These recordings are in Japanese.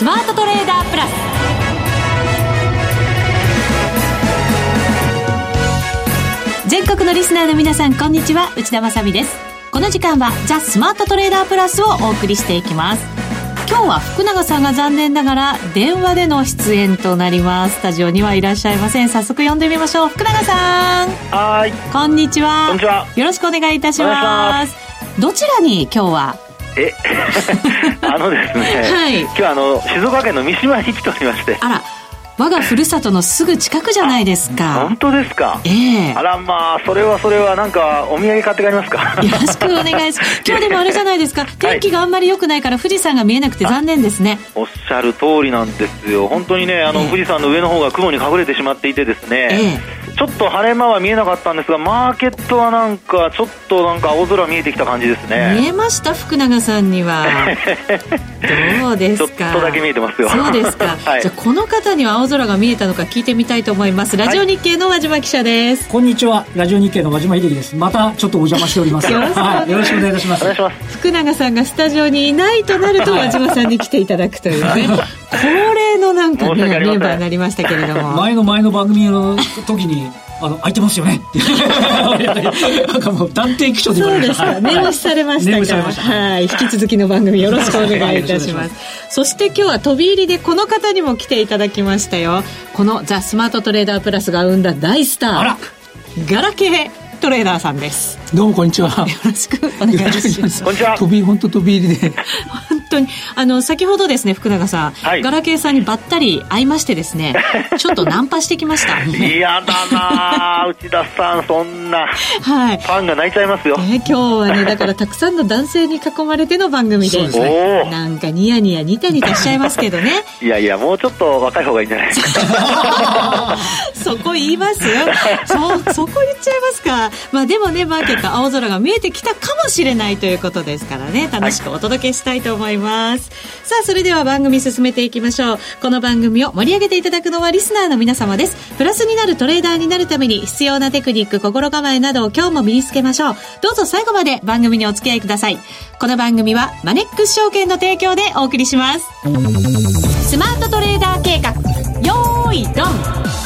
スマートトレーダープラス。全国のリスナーの皆さんこんにちは。内田まさです。この時間はザ・スマートトレーダープラスをお送りしていきます。今日は福永さんが残念ながら電話での出演となります。スタジオにはいらっしゃいません。早速呼んでみましょう。福永さん。はい。こんにちは。こんにちは。よろしくお願いいたします。どちらに今日はえ？あのですね、はい、今日あの静岡県の三島に来ておりまして。あら我がふるさとのすぐ近くじゃないですか。本当ですか？ええ。ー、あらまあそれはそれはなんかお土産買って帰りますか？よろしくお願いします。今日でもあれじゃないですか。天気があんまり良くないから富士山が見えなくて残念ですね。おっしゃる通りなんですよ。本当にねあの、えー、富士山の上の方が雲に隠れてしまっていてですね、えーちょっと晴れ間は見えなかったんですが、マーケットはなんか、ちょっとなんか青空見えてきた感じですね。見えました、福永さんには。どうですか？ちょっとだけ見えてますよ。そうですか。はい、じゃこの方には青空が見えたのか聞いてみたいと思います。ラジオ日経の和島記者です。はい、こんにちは、ラジオ日経の和島秀樹です。またちょっとお邪魔しております。よろしくお願いいたします。お願いします。福永さんがスタジオにいないとなると、和島さんに来ていただくというね。恒例のなんかね、メンバーになりましたけれども。前の前の番組の時に、あの、空いてますよね なんかもう断定基調でそうですか。念押しされましたかはい。引き続きの番組よろしくお願いいたします。そして今日は飛び入りでこの方にも来ていただきましたよ。このザ・スマートトレーダープラスが生んだ大スター。ガラケートレーダーさんです。どうもこんにちは。よろしくお願いします。こんにちは。飛び、本当飛び入りで。当にあの先ほどですね福永さん、はい、ガラケーさんにばったり会いましてですね ちょっとナンパしてきました。嫌だな 内田さんそんな、はい、ファンが泣いちゃいますよ、えー、今日はねだからたくさんの男性に囲まれての番組ででなんかニヤニヤニタニタしちゃいますけどね。いやいやもうちょっと若い方がいいんじゃないですか。そこ言いますそそこ言っちゃいますか。まあでもねマーケット青空が見えてきたかもしれないということですからね。楽しくお届けしたいと思います、ます。さあそれでは番組進めていきましょう。この番組を盛り上げていただくのはリスナーの皆様です。プラスになるトレーダーになるために必要なテクニック心構えなどを今日も身につけましょう。どうぞ最後まで番組にお付き合いください。この番組はマネックス証券の提供でお送りします。スマートトレーダー計画。よーいドン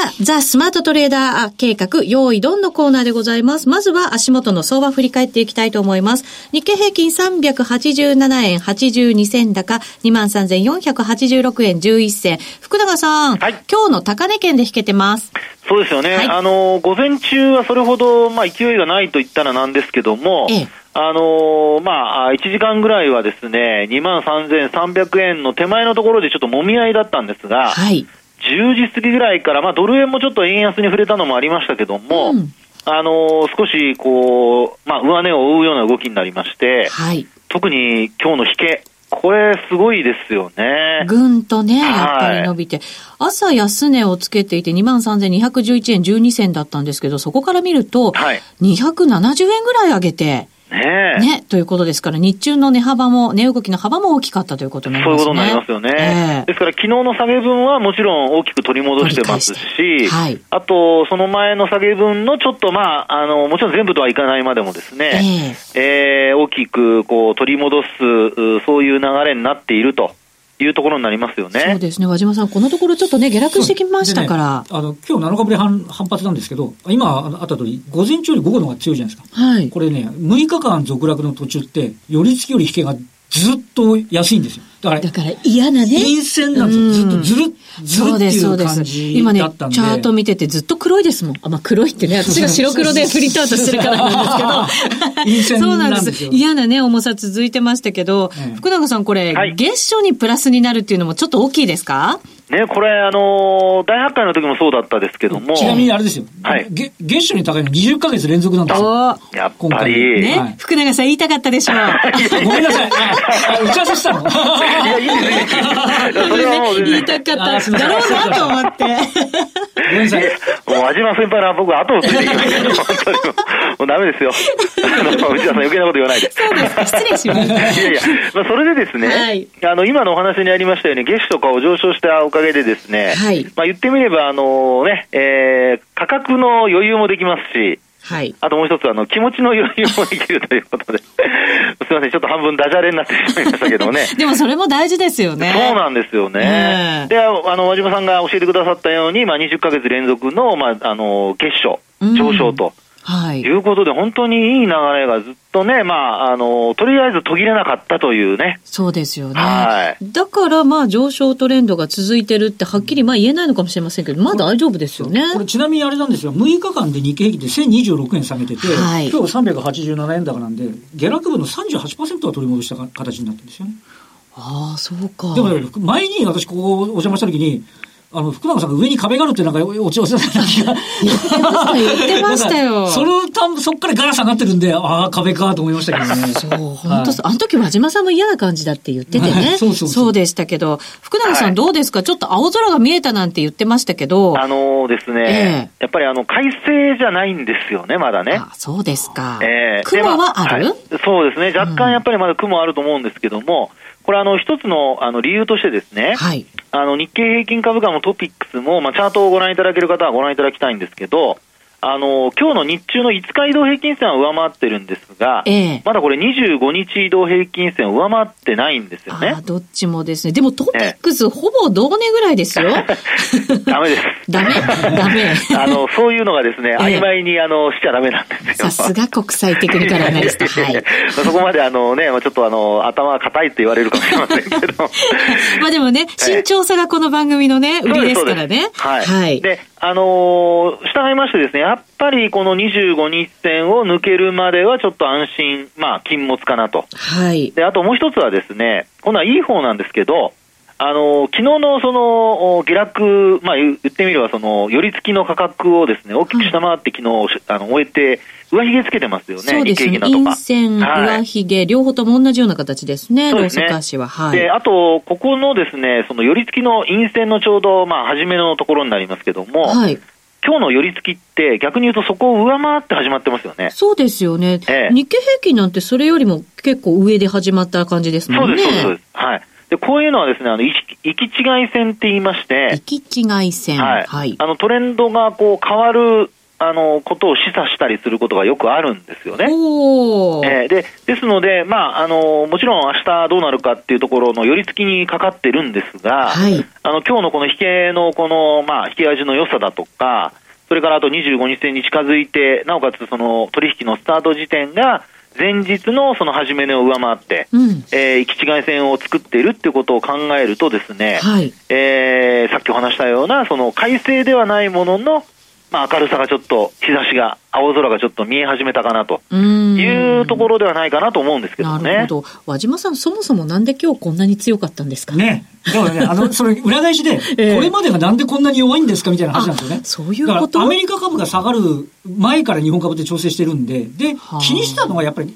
さあ、ザ・スマートトレーダー計画、用意ドンのコーナーでございます。まずは足元の相場振り返っていきたいと思います。日経平均387円82銭高、23,486円11銭。福永さん、はい、今日の高値圏で引けてます。そうですよね。はい、あの、午前中はそれほど、まあ、勢いがないと言ったらなんですけども、ええあのー、まあ、1時間ぐらいはですね、23,300円の手前のところでちょっともみ合いだったんですが、はい。10時過ぎぐらいから、まあ、ドル円もちょっと円安に触れたのもありましたけども、うん、あのー、少しこう、まあ、上値を追うような動きになりまして、はい、特に今日の引け、これすごいですよね。ぐんとね、やっぱり伸びて。はい、朝安値をつけていて23,211円12銭だったんですけど、そこから見ると、270円ぐらい上げて、ねね。ということですから、日中の値幅も、値動きの幅も大きかったということになりますね。そういうことになりますよね。えー、ですから、昨日の下げ分はもちろん大きく取り戻してますし、はい、あと、その前の下げ分のちょっと、まあ、あの、もちろん全部とはいかないまでもですね、えー、えー、大きくこう取り戻す、そういう流れになっていると。いうところになりますよね。そうですね。和島さん、このところちょっとね、下落してきましたから。ね、あの、今日7日ぶり反反発なんですけど、今あった通り、午前中より午後の方が強いじゃないですか。はい。これね、6日間続落の途中って、寄り付きより引けがずっと安いんですよ。だから、だから嫌なね。陰線なんですよ。ずっとずるっ、ずるっていう感じ今ね、チャート見ててずっと黒いですもん。あ、まあ黒いってね、私が白黒でプリントアウトしてるからなんですけど。そうなんです。嫌なね、重さ続いてましたけど、福永さんこれ、はい、月初にプラスになるっていうのもちょっと大きいですか？ね、これ、あのー、大発会の時もそうだったですけども。ちなみにあれですよ。はい。月月初に高いの20ヶ月連続なんですよ。やっぱり。ね、はい、福永さん言いたかったでしょう。ごめんなさい。打ち合わせしたの？いや、いいです、い。それはもう、言いたかった。だろうなと思って。もう、和島先輩の僕は後をついていきました本当に。もうダメですよ。内田さん余計なこと言わないで。そうですか。失礼しました。いやいや、まあ、それでですね、はい、あの、今のお話にありましたように、月初とかを上昇したおかげでですね、はい、まあ言ってみれば、あのね、えー、価格の余裕もできますし、はい。あともう一つ、あの、気持ちの余裕もできるということで。すみません、ちょっと半分ダジャレになってしまいましたけどね。でもそれも大事ですよね。そうなんですよね。で、あの、和島さんが教えてくださったように、まあ、20ヶ月連続の、まあ、あの、決勝、上昇と。うんはい。いうことで、本当にいい流れがずっとね、まあ、あの、とりあえず途切れなかったというね。そうですよね。はい。だから、まあ、上昇トレンドが続いてるって、はっきり、まあ、言えないのかもしれませんけど、まあ、大丈夫ですよね。これ、ちなみにあれなんですよ。6日間で日経平均で1026円下げてて、はい、今日387円高なんで、下落分の38%は取り戻した形になってるんですよね。ああ、そうか。でも、前に私、ここお邪魔した時に、あの、福永さんが上に壁があるってなんか、落ち落ちた気が。言ってましたよ。そのたそっからガラス上がってるんで、ああ、壁かと思いましたけどね。そう、本当そう。あの時和島さんも嫌な感じだって言っててね。そうそうそうでしたけど、福永さんどうですか、ちょっと青空が見えたなんて言ってましたけど。あのですね、やっぱりあの、快晴じゃないんですよね、まだね。あそうですか。ええ雲はある、そうですね。若干やっぱりまだ雲あると思うんですけども、これあの、一つのあの理由としてですね、はい、あの日経平均株価もトピックスも、まあ、チャートをご覧いただける方はご覧いただきたいんですけど、あの、今日の日中の5日移動平均線は上回ってるんですが、ええ、まだこれ25日移動平均線を上回ってないんですよね。どっちもですね。でもトピックス、ほぼ同値ぐらいですよ。ダメです。ダ メダメ。あの、そういうのがですね、曖昧にあの、しちゃダメなんですよ。さすが国際テクニカルアナリスト。はい。そこまであのね、ちょっとあの、頭が硬いって言われるかもしれませんけど。まあでもね、慎重さがこの番組のね、売りですからね。はい。はい。で、あのー、従いましてですね、やっぱりこの25日線を抜けるまではちょっと安心、まあ、禁物かなと。はい。で、あともう一つはですね、今度はいい方なんですけど、あの、昨日のその、下落、まあ言ってみればその、寄り付きの価格をですね、大きく下回って昨日、あの、終えて、上髭つけてますよね。そうですね。陰線、上髭、はい、両方とも同じような形ですね。ローソクは。はい。で、あと、ここのですね、その寄り付きの陰線のちょうど、まあ、初めのところになりますけども、はい。今日の寄り付きって逆に言うとそこを上回って始まってますよね。そうですよね。ええ、日経平均なんてそれよりも結構上で始まった感じですもんね。そうです、そうです。はい。で、こういうのはですね、あの、行き違い線って言いまして、行き違い線。はい。はい、あの、トレンドがこう変わるあの、ことを示唆したりすることがよくあるんですよね。えー、で、ですので、まあ、あの、もちろん明日どうなるかっていうところの寄り付きにかかってるんですが、はい、あの、今日のこの引けのこの、まあ、引け味の良さだとか、それからあと25日線に近づいて、なおかつその取引のスタート時点が、前日のその始め値を上回って、うん、えー、行き違い線を作っているっていうことを考えるとですね、はい、えー、さっきお話したような、その改正ではないものの、まあ、明るさがちょっと、日差しが、青空がちょっと見え始めたかなというところではないかなと思うんですけどね。なるほど。和島さん、そもそもなんで今日こんなに強かったんですか？ね。だからね、あの、それ、裏返しで、えー、これまでがなんでこんなに弱いんですかみたいな話なんですよね。そういうこと？アメリカ株が下がる前から日本株で調整してるんで、で、気にしたのはやっぱり、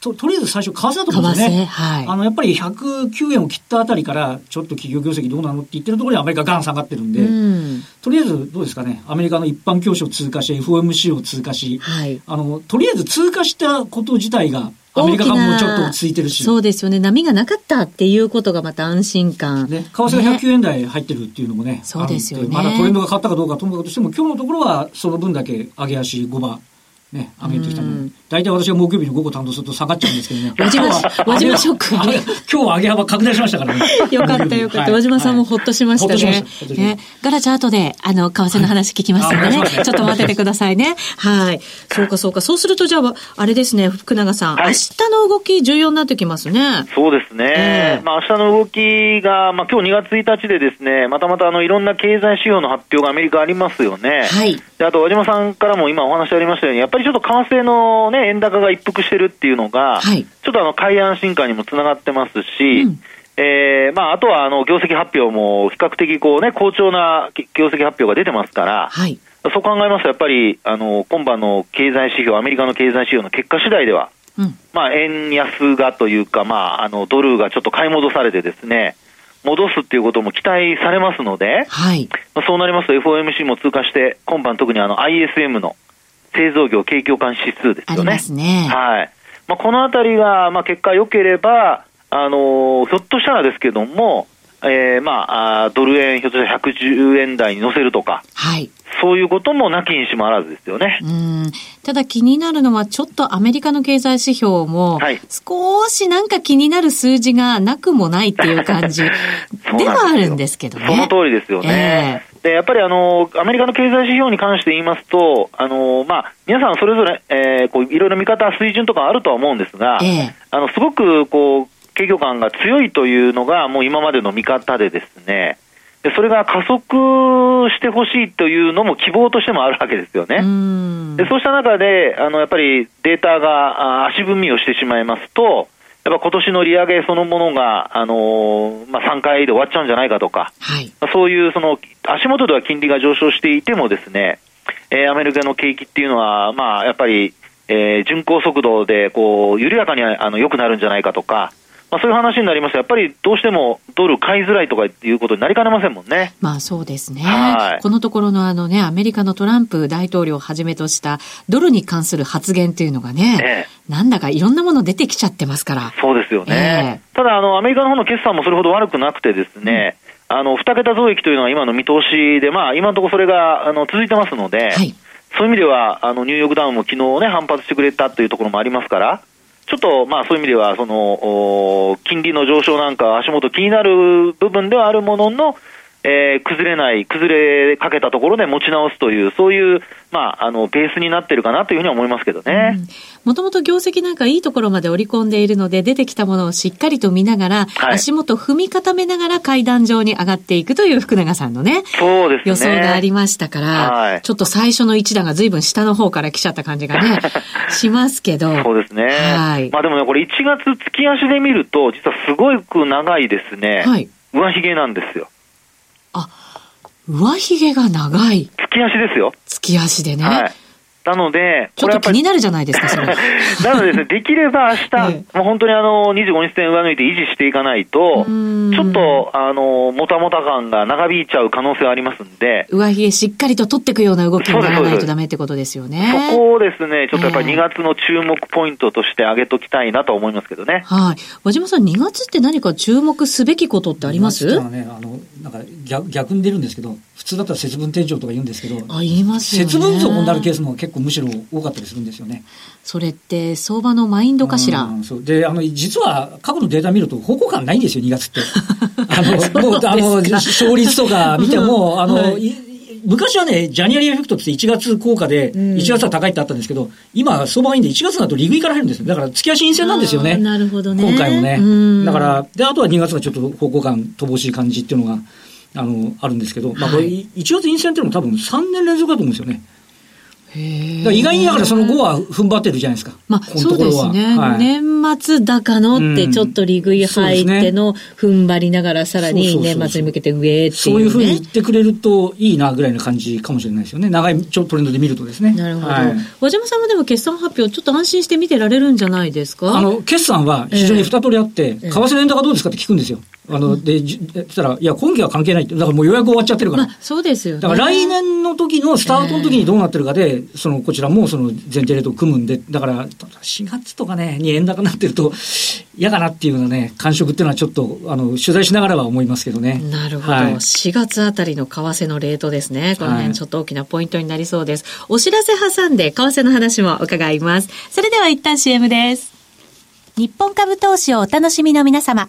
ととりあえず最初、為替だと思うんですね。はい、あの、やっぱり109円を切ったあたりから、ちょっと企業業績どうなのって言ってるところにアメリカガン下がってるんで、うん、とりあえずどうですかね、アメリカの一般教師を通過し、FOMC を通過し、はい、あの、とりあえず通過したこと自体が、アメリカ株もちょっと落ち着いてるし。そうですよね。波がなかったっていうことがまた安心感。ね。為替が109円台入ってるっていうのもね。ねそうですよね。まだトレンドが変わったかどうかともかくとしても、今日のところはその分だけ上げ足5番。ね、上げてきたの大体私が木曜日の午後担当すると下がっちゃうんですけどね。輪島、輪島ショック。今日は上げ幅拡大しましたからね。よかったよかった。輪島さんもほっとしましたね。ね。ガラちゃん後で、あの、為替の話聞きますのでね。ちょっと待っててくださいね。はい。そうかそうか。そうするとじゃあ、あれですね、福永さん。明日の動き重要になってきますね。そうですね。まあ明日の動きが、まあ今日2月1日でですね、またまたあの、いろんな経済指標の発表がアメリカありますよね。はい。で、あと輪島さんからも今お話ありましたように、やっぱりちょっと為替のね、円高が一服してるっていうのが、はい、ちょっとあの、海安進化にもつながってますし、うん。えー、まあ、あとは、あの、業績発表も比較的こうね、好調な業績発表が出てますから、はい、そう考えますと、やっぱり、あの、今晩の経済指標、アメリカの経済指標の結果次第では、うん、まあ、円安がというか、まあ、あの、ドルがちょっと買い戻されてですね、戻すっていうことも期待されますので、はい、まあ、そうなりますと FOMC も通過して、今晩特にあの ISM の製造業景況感指数ですよね。ありますね。はい。まあ、このあたりが、まあ、結果良ければ、あのー、ひょっとしたらですけども、えー、まあ、ドル円、ひょっとしたら110円台に乗せるとか、はい。そういうこともなきにしもあらずですよね。うんただ気になるのは、ちょっとアメリカの経済指標も、少しなんか気になる数字がなくもないっていう感じ ではあるんですけどね。その通りですよね。えーでやっぱりあのアメリカの経済指標に関して言いますと、あのまあ、皆さんそれぞれ、えー、こういろいろ見方、水準とかあるとは思うんですが、えあのすごくこう景況感が強いというのが、もう今までの見方でですね、でそれが加速してほしいというのも希望としてもあるわけですよね。でそうした中で、あのやっぱりデータが足踏みをしてしまいますと、やっぱ今年の利上げそのものが、あのー、まあ、3回で終わっちゃうんじゃないかとか、はい、そういうその足元では金利が上昇していてもですね、えー、アメリカの景気っていうのは、まあ、やっぱり、えー、巡航速度でこう緩やかにあの良くなるんじゃないかとか、まあ、そういう話になりますと、やっぱりどうしてもドル買いづらいとかいうことになりかねませんもんね。まあそうですね。はい、このところのあのね、アメリカのトランプ大統領をはじめとしたドルに関する発言というのがね、ねなんだかいろんなもの出てきちゃってますから。そうですよね。えー、ただ、あの、アメリカの方の決算もそれほど悪くなくてですね、うん、あの、二桁増益というのは今の見通しで、まあ、今のところそれが、あの、続いてますので、はい、そういう意味では、あの、ニューヨークダウンも昨日ね、反発してくれたというところもありますから、ちょっと、まあそういう意味では、その、金利の上昇なんか足元気になる部分ではあるものの、えー、崩れない、崩れかけたところで持ち直すという、そういう、まあ、あの、ベースになってるかなというふうには思いますけどね。もともと業績なんかいいところまで織り込んでいるので、出てきたものをしっかりと見ながら、はい、足元踏み固めながら階段上に上がっていくという福永さんのね、そうですね。予想がありましたから、はい、ちょっと最初の一段が随分下の方から来ちゃった感じがね、しますけど。そうですね。はい。まあでもね、これ1月月足で見ると、実はすごく長いですね、はい、上髭なんですよ。あ、上髭が長い。月足ですよ。月足でね。はい。なので、ちょっと気になるじゃないですか、それ。なのでですね、できれば明日、ええ、もう本当にあの、25日線上抜いて維持していかないと、ちょっと、あの、もたもた感が長引いちゃう可能性はありますんで。上髭しっかりと取っていくような動きにならないとダメってことですよね。そこをですね、ちょっとやっぱり2月の注目ポイントとして挙げときたいなと思いますけどね。はい。和島さん、2月って何か注目すべきことってあります？ね、あの、なんか逆逆に出るんですけど、普通だったら節分天井とか言うんですけど、あ、言いますよ、ね、節分像になるケースも結構むしろ多かったりするんですよね。それって相場のマインドかしら？うそうで、あの、実は過去のデータ見ると方向感ないんですよ、2月って。あの、もう、あの、勝率とか見ても、あの、はい、昔はね、ジャニュアリーエフェクトって1月効果で、1月は高いってあったんですけど、今、相場がいいんで、1月だと利食いから入るんですよ。だから、月足陰線なんですよね。なるほどね。今回もね。だから、で、あとは2月がちょっと方向感乏しい感じっていうのが、あの、あるんですけど、まあこれ、1月陰線っていうのも多分3年連続だと思うんですよね。意外にだからその後は踏ん張ってるじゃないですか。まあ、そうですね、はい、年末高のってちょっと利食い入っての踏ん張りながらさらに年末に向けて上っていう、ね、そういうふうに言ってくれるといいなぐらいの感じかもしれないですよね。長いちょトレンドで見るとですね。なるほど。はい、和島さんもでも決算発表ちょっと安心して見てられるんじゃないですか？あの、決算は非常に二通りあって、為替の円高どうですかって聞くんですよ。あの、で、言ったら、いや、今期は関係ないって、だからもう予約終わっちゃってるから。まあ、そうですよ、ね、だから来年の時のスタートの時にどうなってるかで、えー、その、こちらもその前提レートを組むんで、だから、4月とかね、に円高になってると、嫌かなっていうようなね、感触っていうのはちょっと、あの、取材しながらは思いますけどね。なるほど。はい、4月あたりの為替のレートですね。この辺ちょっと大きなポイントになりそうです。はい、お知らせ挟んで、為替の話も伺います。それでは一旦 CM です。日本株投資をお楽しみの皆様。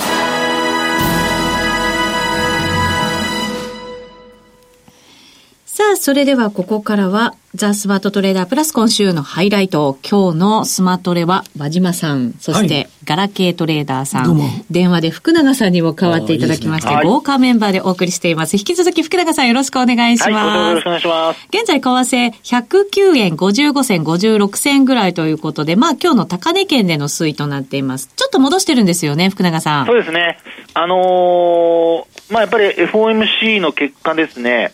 さあ、それではここからは、ザ・スマートトレーダープラス今週のハイライト。今日のスマトレは和島さん、そして、ガラケートレーダーさん、電話で福永さんにも加わっていただきまして、いいね、豪華メンバーでお送りしています。引き続き福永さんよろしくお願いします。はい、よろしくお願いします。現在、為替109円55銭56銭ぐらいということで、まあ今日の高値圏での推移となっています。ちょっと戻してるんですよね、福永さん。そうですね。あのー、まあやっぱり FOMC の結果ですね、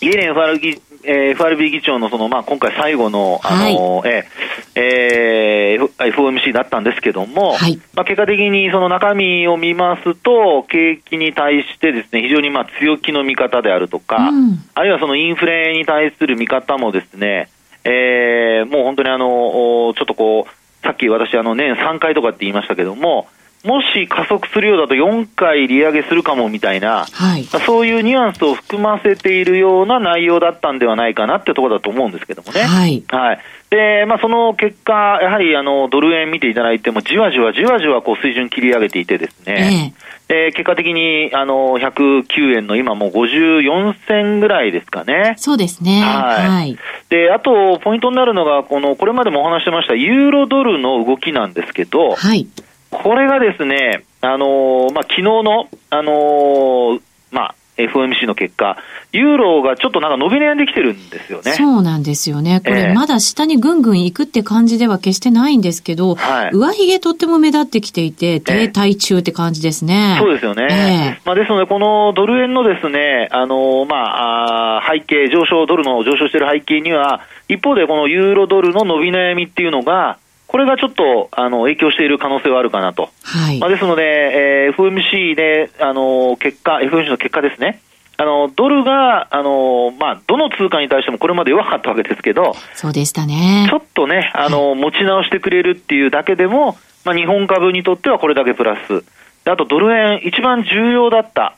イエレン FRB, えー、FRB 議長のその、まあ、今回最後の、あの、はい、ええー、FOMC だったんですけども、はい、まあ、結果的にその中身を見ますと、景気に対してですね、非常にまあ強気の見方であるとか、うん、あるいはそのインフレに対する見方もですね、えー、もう本当にあの、ちょっとこう、さっき私あの年3回とかって言いましたけども、もし加速するようだと4回利上げするかもみたいな、はい、そういうニュアンスを含ませているような内容だったんではないかなってところだと思うんですけどもね。はい。はい。で、まあ、その結果、やはりあのドル円見ていただいても、じわじわじわじわこう水準切り上げていてですね、えー、結果的にあの109円の今もう54銭ぐらいですかね。そうですね。はい。はい、で、あと、ポイントになるのが、この、これまでもお話してました、ユーロドルの動きなんですけど、はい。これがですね、あのー、まあ、昨日の、あのー、まあ、FOMC の結果、ユーロがちょっとなんか伸び悩んできてるんですよね。そうなんですよね。これ、まだ下にぐんぐん行くって感じでは決してないんですけど、はい、上髭とっても目立ってきていて、停滞中って感じですね。そうですよね。えー、まあ、ですので、このドル円のですね、あの、まあ、あ背景、上昇、ドルの上昇している背景には、一方でこのユーロドルの伸び悩みっていうのが、これがちょっとあの影響している可能性はあるかなと。はい、まあ、ですので、えー、FMC で、あの結果、FMC の結果ですね。あのドルが、あのまあ、どの通貨に対してもこれまで弱かったわけですけど、そうでしたね。ちょっとね、あの、はい、持ち直してくれるっていうだけでも、まあ、日本株にとってはこれだけプラス。あと、ドル円、一番重要だった、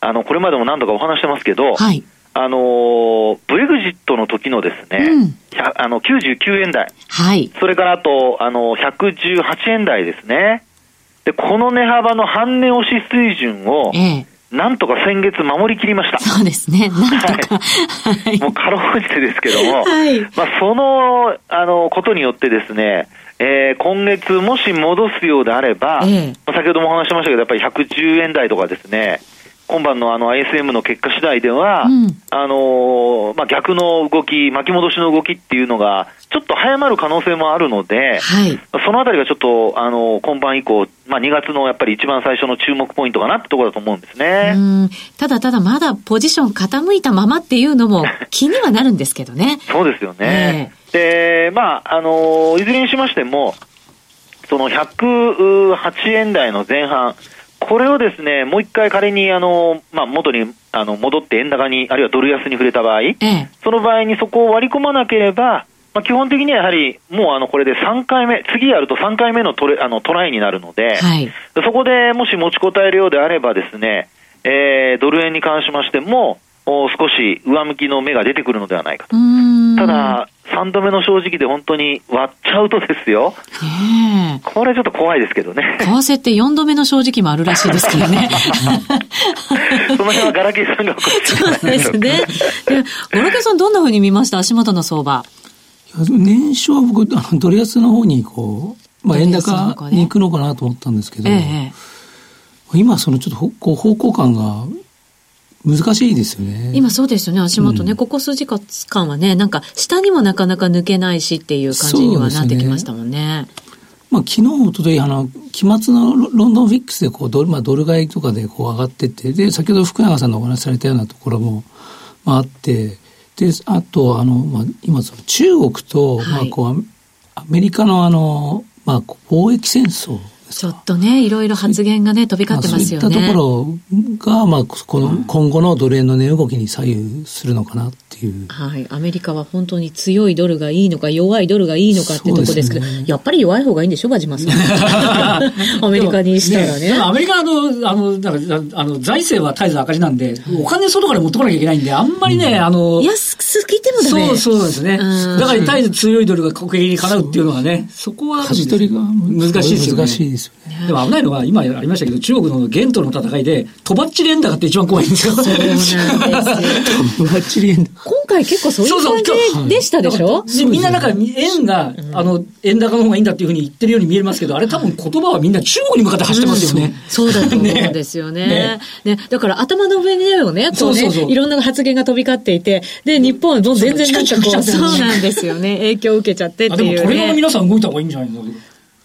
あの、これまでも何度かお話してますけど、はい、あのー、ブエグジットの時のですね、うん、あの99円台、はい、それからあと、あの118円台ですね。で、この値幅の半値押し水準を、ええなんとか先月守りきりました。そうですね。なんとか。はい、もうかろうじてですけども、はい、まあその、あの、ことによってですね、えー、今月もし戻すようであれば、ええ、先ほどもお話しましたけど、やっぱり110円台とかですね、今晩のあの ISM の結果次第では、うん、あのまあ、逆の動き、巻き戻しの動きっていうのが、ちょっと早まる可能性もあるので、はい、そのあたりがちょっと、あの今晩以降、まあ、2月のやっぱり一番最初の注目ポイントかなってところだと思うんですね。ただただまだポジション傾いたままっていうのも 気にはなるんですけどね。そうですよね。えー、で、まあ、あのいずれにしましても、その108円台の前半、これをですね、もう一回仮にあの、まあ、元にあの戻って円高に、あるいはドル安に触れた場合、ええ、その場合にそこを割り込まなければ、まあ、基本的にはやはり、もうあのこれで3回目、次やると3回目のトレあのトライになるので、はい、そこでもし持ちこたえるようであればですね、えー、ドル円に関しましても、少し上向きの目が出てくるのではないかと。ただ、3度目の正直で本当に割っちゃうとですよ。ねこれちょっと怖いですけどね。為替って4度目の正直もあるらしいですけどね。その辺はガラケーさんがそうですね。ガラケーさんどんなふうに見ました？足元の相場。年初は僕、あの、ドル安の方にこう、まあ円高に行くのかなと思ったんですけど、ええ、今そのちょっとこう方向感が難しいですよね。今そうですよね、足元ね。うん、ここ数時間はね、なんか下にもなかなか抜けないしっていう感じにはなってきましたもんね。まあ、昨日、おととい、あの、期末のロンドンフィックスで、こう、ドル、まあ、ドル買いとかで、こう、上がってて、で、先ほど福永さんのお話しされたようなところも、まあ、あって、で、あと、あの、まあ、今、その、中国と、まあ、こう、アメリカの、あの、まあ、貿易戦争ちょっとね、いろいろ発言がね、飛び交ってますよね。そういったところが、まあ、この、今後のドル円の値動きに左右するのかなっていう。はい。アメリカは本当に強いドルがいいのか、弱いドルがいいのかってとこですけど、ね、やっぱり弱い方がいいんでしょ、馬島さん。アメリカにしたらね。ねアメリカの、あの、だからあの財政は絶えず赤字なんで、お金外から持ってこなきゃいけないんで、あんまりね、うん、あの、安すぎてもダメそう、そうですね。だから絶えず強いドルが国益にかなうっていうのがね、そこは。舵取りが難しいですよね。難しいですよね。でも危ないのは、今ありましたけど、中国の元との戦いで、とばっちり円高って一番怖いんですよ。そうなんですよ。とばっちり円高。今回結構そういう感じでしたでしょ？みんななんか円が、あの、円高の方がいいんだっていうふうに言ってるように見えますけど、あれ多分言葉はみんな中国に向かって走ってますよね。そうだと思うんですよね。ね。だから頭の上にもね、こうね、いろんな発言が飛び交っていて、で、日本は全然なんかこう、そうなんですよね。影響を受けちゃってっていう、ね。でもこれは皆さん動いた方がいいんじゃないの？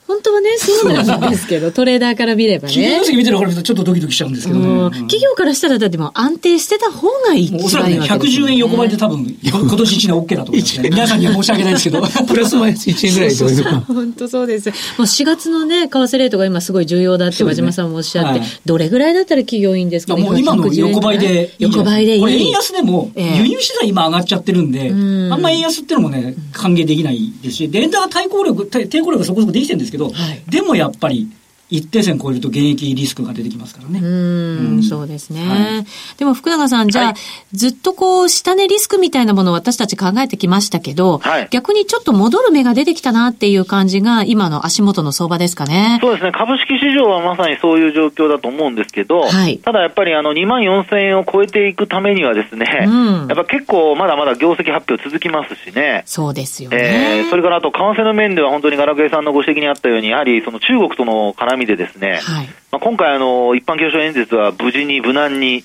本当はね、そうなんですけど、トレーダーから見ればね。企業績見てるから見るとちょっとドキドキしちゃうんですけどね。うん、企業からしたらだっても安定してた方がいいおそらくね、110円横ばいで多分、今年1年 OK だと思いますね。皆さんには申し訳ないですけど。プラスマイナス1円ぐらいとか？本当そうです。もう4月のね、為替レートが今すごい重要だって和島さんもおっしゃって、ねはい、どれぐらいだったら企業いいんですかね？もう今の横ばいでいい。横ばいでいい。これ円安でも、輸入資材今上がっちゃってるんで、んあんま円安ってのもね、歓迎できないですし、で、円高対抗力、抵抗力がそこそこできてるんですけど、はい、でもやっぱり、一定線超えると現役リスクが出てきますからね。うん、そうですね。はい、でも福永さん、じゃあ、はい、ずっとこう、下値リスクみたいなものを私たち考えてきましたけど、はい、逆にちょっと戻る目が出てきたなっていう感じが、今の足元の相場ですかね。そうですね。株式市場はまさにそういう状況だと思うんですけど、はい、ただやっぱりあの、2万4000円を超えていくためにはですね、うん、やっぱ結構まだまだ業績発表続きますしね。そうですよね。えー、それからあと、為替の面では本当にガラケーさんのご指摘にあったように、やはりその中国との絡みでですね、はい、まあ、今回あの、一般教書演説は無事に無難に、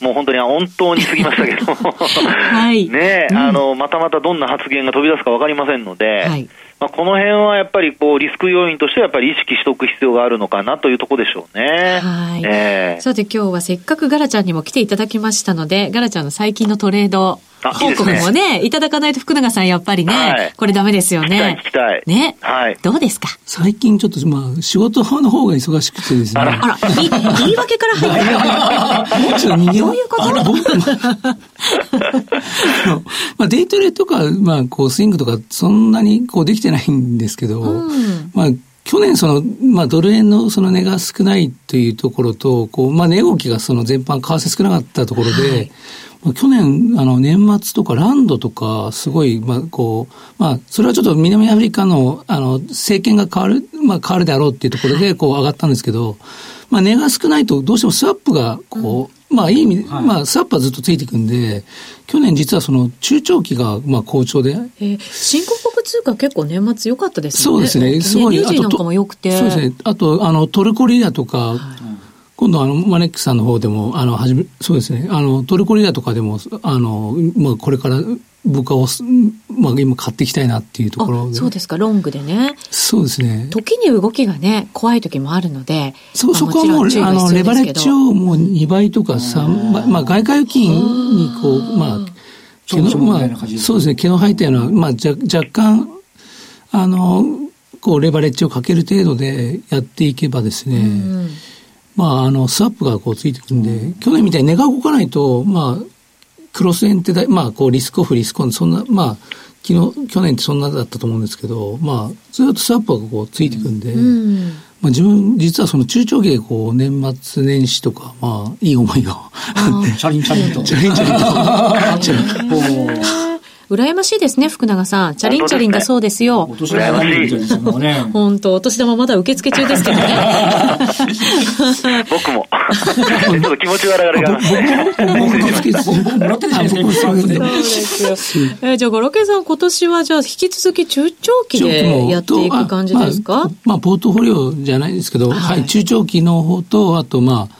もう本当に本当に過ぎましたけど はい、ね、うん、あの、またまたどんな発言が飛び出すか分かりませんので、はい、まあ、この辺はやっぱりこうリスク要因としてはやっぱり意識しておく必要があるのかなというところでしょうね。はい。え。ー、さて今日はせっかくガラちゃんにも来ていただきましたので、ガラちゃんの最近のトレード報告もね、いただかないと福永さんやっぱりね、はい、これダメですよね。聞きたい。ね。はい。どうですか？最近ちょっと、まあ、仕事の方が忙しくてですね。あら、あら言い言い訳から入ってる。どういうこと？まあ、デイトレとか、まあ、こう、スイングとか、そんなにこうできてないんですけど、うん、まあ、去年その、まあ、ドル円のその値が少ないというところと、こう、まあ、値動きがその全般、為替少なかったところで、はい去年、あの、年末とかランドとか、すごい、まあ、こう、まあ、それはちょっと南アフリカの、あの、政権が変わる、まあ、変わるであろうっていうところで、こう、上がったんですけど、まあ、値が少ないと、どうしてもスワップが、こう、まあ、いい意味で、はい、まあ、スワップはずっとついていくんで、去年実はその、中長期が、まあ、好調で。えー、新興国通貨結構年末良かったですね。そうですね。すごい。あと、そうですね。あと、あの、トルコリラとか、はい今度あの、マネックさんの方でも、あの、はじめ、そうですね、あの、トルコリラとかでも、あの、まあ、これから僕はまあ、今買っていきたいなっていうところで。そうですか、ロングでね。そうですね。時に動きがね、怖い時もあるので。そう、そこはもう、あの、レバレッジをもう2倍とか3倍、まあ、外貨預金にこう、まあ、毛の、まあ、そうですね、毛の生えたような、まあ、じゃ若干、あの、こう、レバレッジをかける程度でやっていけばですね、うんまあ、あの、スワップがこうついてくるんで、うん、去年みたいに値が動かないと、まあ、クロス円ってだ、まあ、こう、リスクオフ、リスクオン、そんな、まあ、昨日、去年ってそんなだったと思うんですけど、まあ、ずっとスワップがこうついてくるんで、うん、まあ、自分、実はその中長期でこう、年末年始とか、まあ、いい思いが。チャリンチャリンと。チャリンチャリンと。羨ましいですね、福永さん。チャリンチャリンだそうですよ。お年玉みたい。本当 お年玉まだ受付中ですけどね。僕も。ちょっと気持ち悪がりが。僕も受付もらってるじゃないですか、そうですよ。えー、じゃあ、ガラケーさん、今年はじゃあ、引き続き中長期でやっていく感じですか、まあ、まあ、ポートフォリオじゃないですけど、はい、はい、中長期の方と、あと、まあ、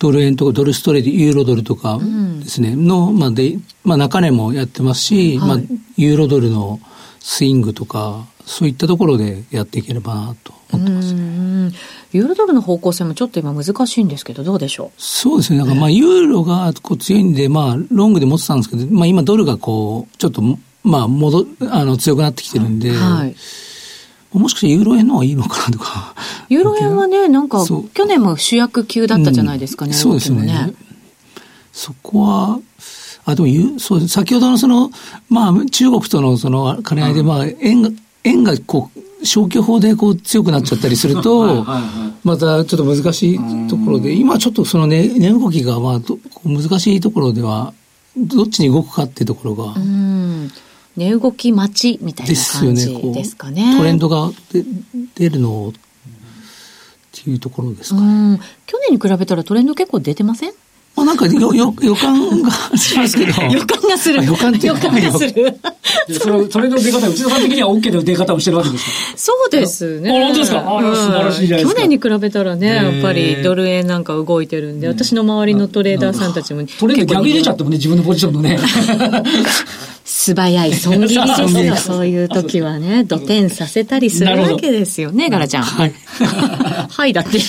ドル円とかドルストレート、ユーロドルとかですね、うん、の、まあで、まあ中値もやってますし、はい、まあユーロドルのスイングとか、そういったところでやっていければなと思ってます、ね、ユーロドルの方向性もちょっと今難しいんですけど、どうでしょう？そうですね。なんかまあユーロがこう強いんで、まあロングで持ってたんですけど、まあ今ドルがこう、ちょっとまあ戻、あの強くなってきてるんで、はいもしかしてユーロ円の方がいいのかなとか。ユーロ円はね、なんか、去年も主役級だったじゃないですかね。うん、そうですね。そこは、あ、でも、そう先ほどのその、まあ、中国とのその兼ね合いで、まあ、円が、円がこう、消去法でこう強くなっちゃったりすると、またちょっと難しいところで、今ちょっとそのね、値動きがまあ難しいところでは、どっちに動くかっていうところが。値動き待ちみたいな感じですかね。ねトレンドが出るのっていうところですかね。去年に比べたらトレンド結構出てません？まあ、なんかよよ予感がしますけど。予感がする。予感って予感がする。それ、それの出方、内田さん的には OK の出方をしてるわけですか？そうですね。本当ですか、あ素晴らしいじゃないですか。去年に比べたらね、やっぱりドル円なんか動いてるんで、私の周りのトレーダーさんたちも。トレード逆入れちゃってもね、自分のポジションのね。素早い損切りですよ、そういう時はね。土点させたりするわけですよね、ガラちゃん。はい。はいだって。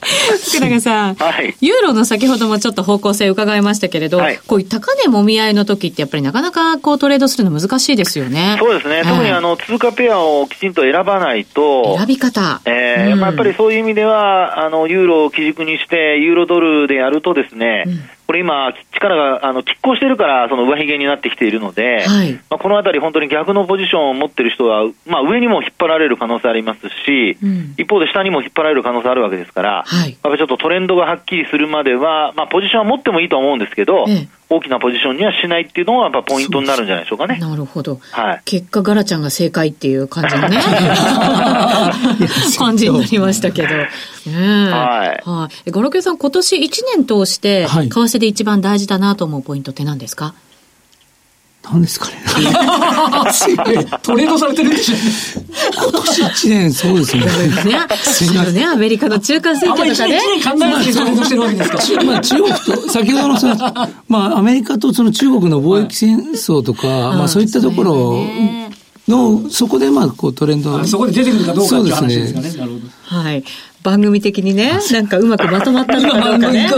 福永さん、はい、ユーロの先ほどもちょっと方向性伺いましたけれど、はい、こういう高値もみ合いの時ってやっぱりなかなかこうトレードするの難しいですよね。そうですね。特にあの通貨ペアをきちんと選ばないと。選び方。えー、うん、まあ、やっぱりそういう意味では、あの、ユーロを基軸にして、ユーロドルでやるとですね、うんこれ今、力があの拮抗してるから、その上髭になってきているので、はい、まあ、このあたり、本当に逆のポジションを持ってる人は、まあ、上にも引っ張られる可能性ありますし、うん、一方で下にも引っ張られる可能性あるわけですから、はい、やっぱりちょっとトレンドがはっきりするまでは、まあ、ポジションは持ってもいいと思うんですけど、ええ大きなポジションにはしないっていうのがやっぱポイントになるんじゃないでしょうかね。なるほど。はい。結果、ガラちゃんが正解っていう感じのね、感じになりましたけど。ね、はい。はい。ガラケさん、今年1年通して、為替で一番大事だなと思うポイントって何ですか、はい何ですかね。トレードされてるんでしょ今年1年、そうですね。すいません。ね、アメリカの中間選挙とかね。あんまり1年考えなトレードしてるわけですか。まあ中国と、先ほどのその、まあアメリカとその中国の貿易戦争とか、はい、まあそういったところの、そこでまあこうトレンドそこで出てくるかどうかっていう話ですかね。なるほど。はい。番組的にね、なんかうまくまとまったのかどうかね。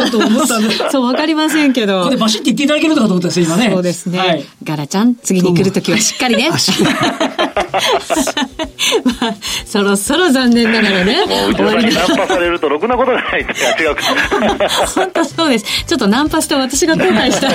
そう、わかりませんけど。これバシッて言っていただけるのかと思ったんですよ、今ね。そうですね。はい、ガラちゃん、次に来るときはしっかりね。まあ、そろそろ残念ながらね。終わりナンパされるとろくなことがないって違う 本当そうです。ちょっとナンパして私が後悔した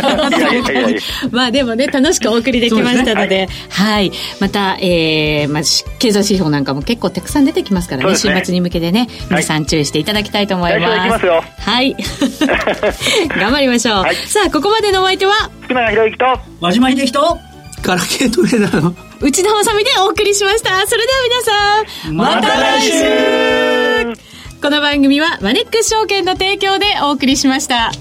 まあでもね、楽しくお送りできましたので、でね、はい、はい。また、えー、まあ、経済指標なんかも結構たくさん出てきますからね、ね。週末に向けてね、皆さん注意していただきたいと思います。はい。頑張りましょう。はい、さあ、ここまでのお相手は、福永博之と、和島秀樹と、ガラケートレーダーの、内田まさみでお送りしました。それでは皆さん、また来週この番組はマネックス証券の提供でお送りしました。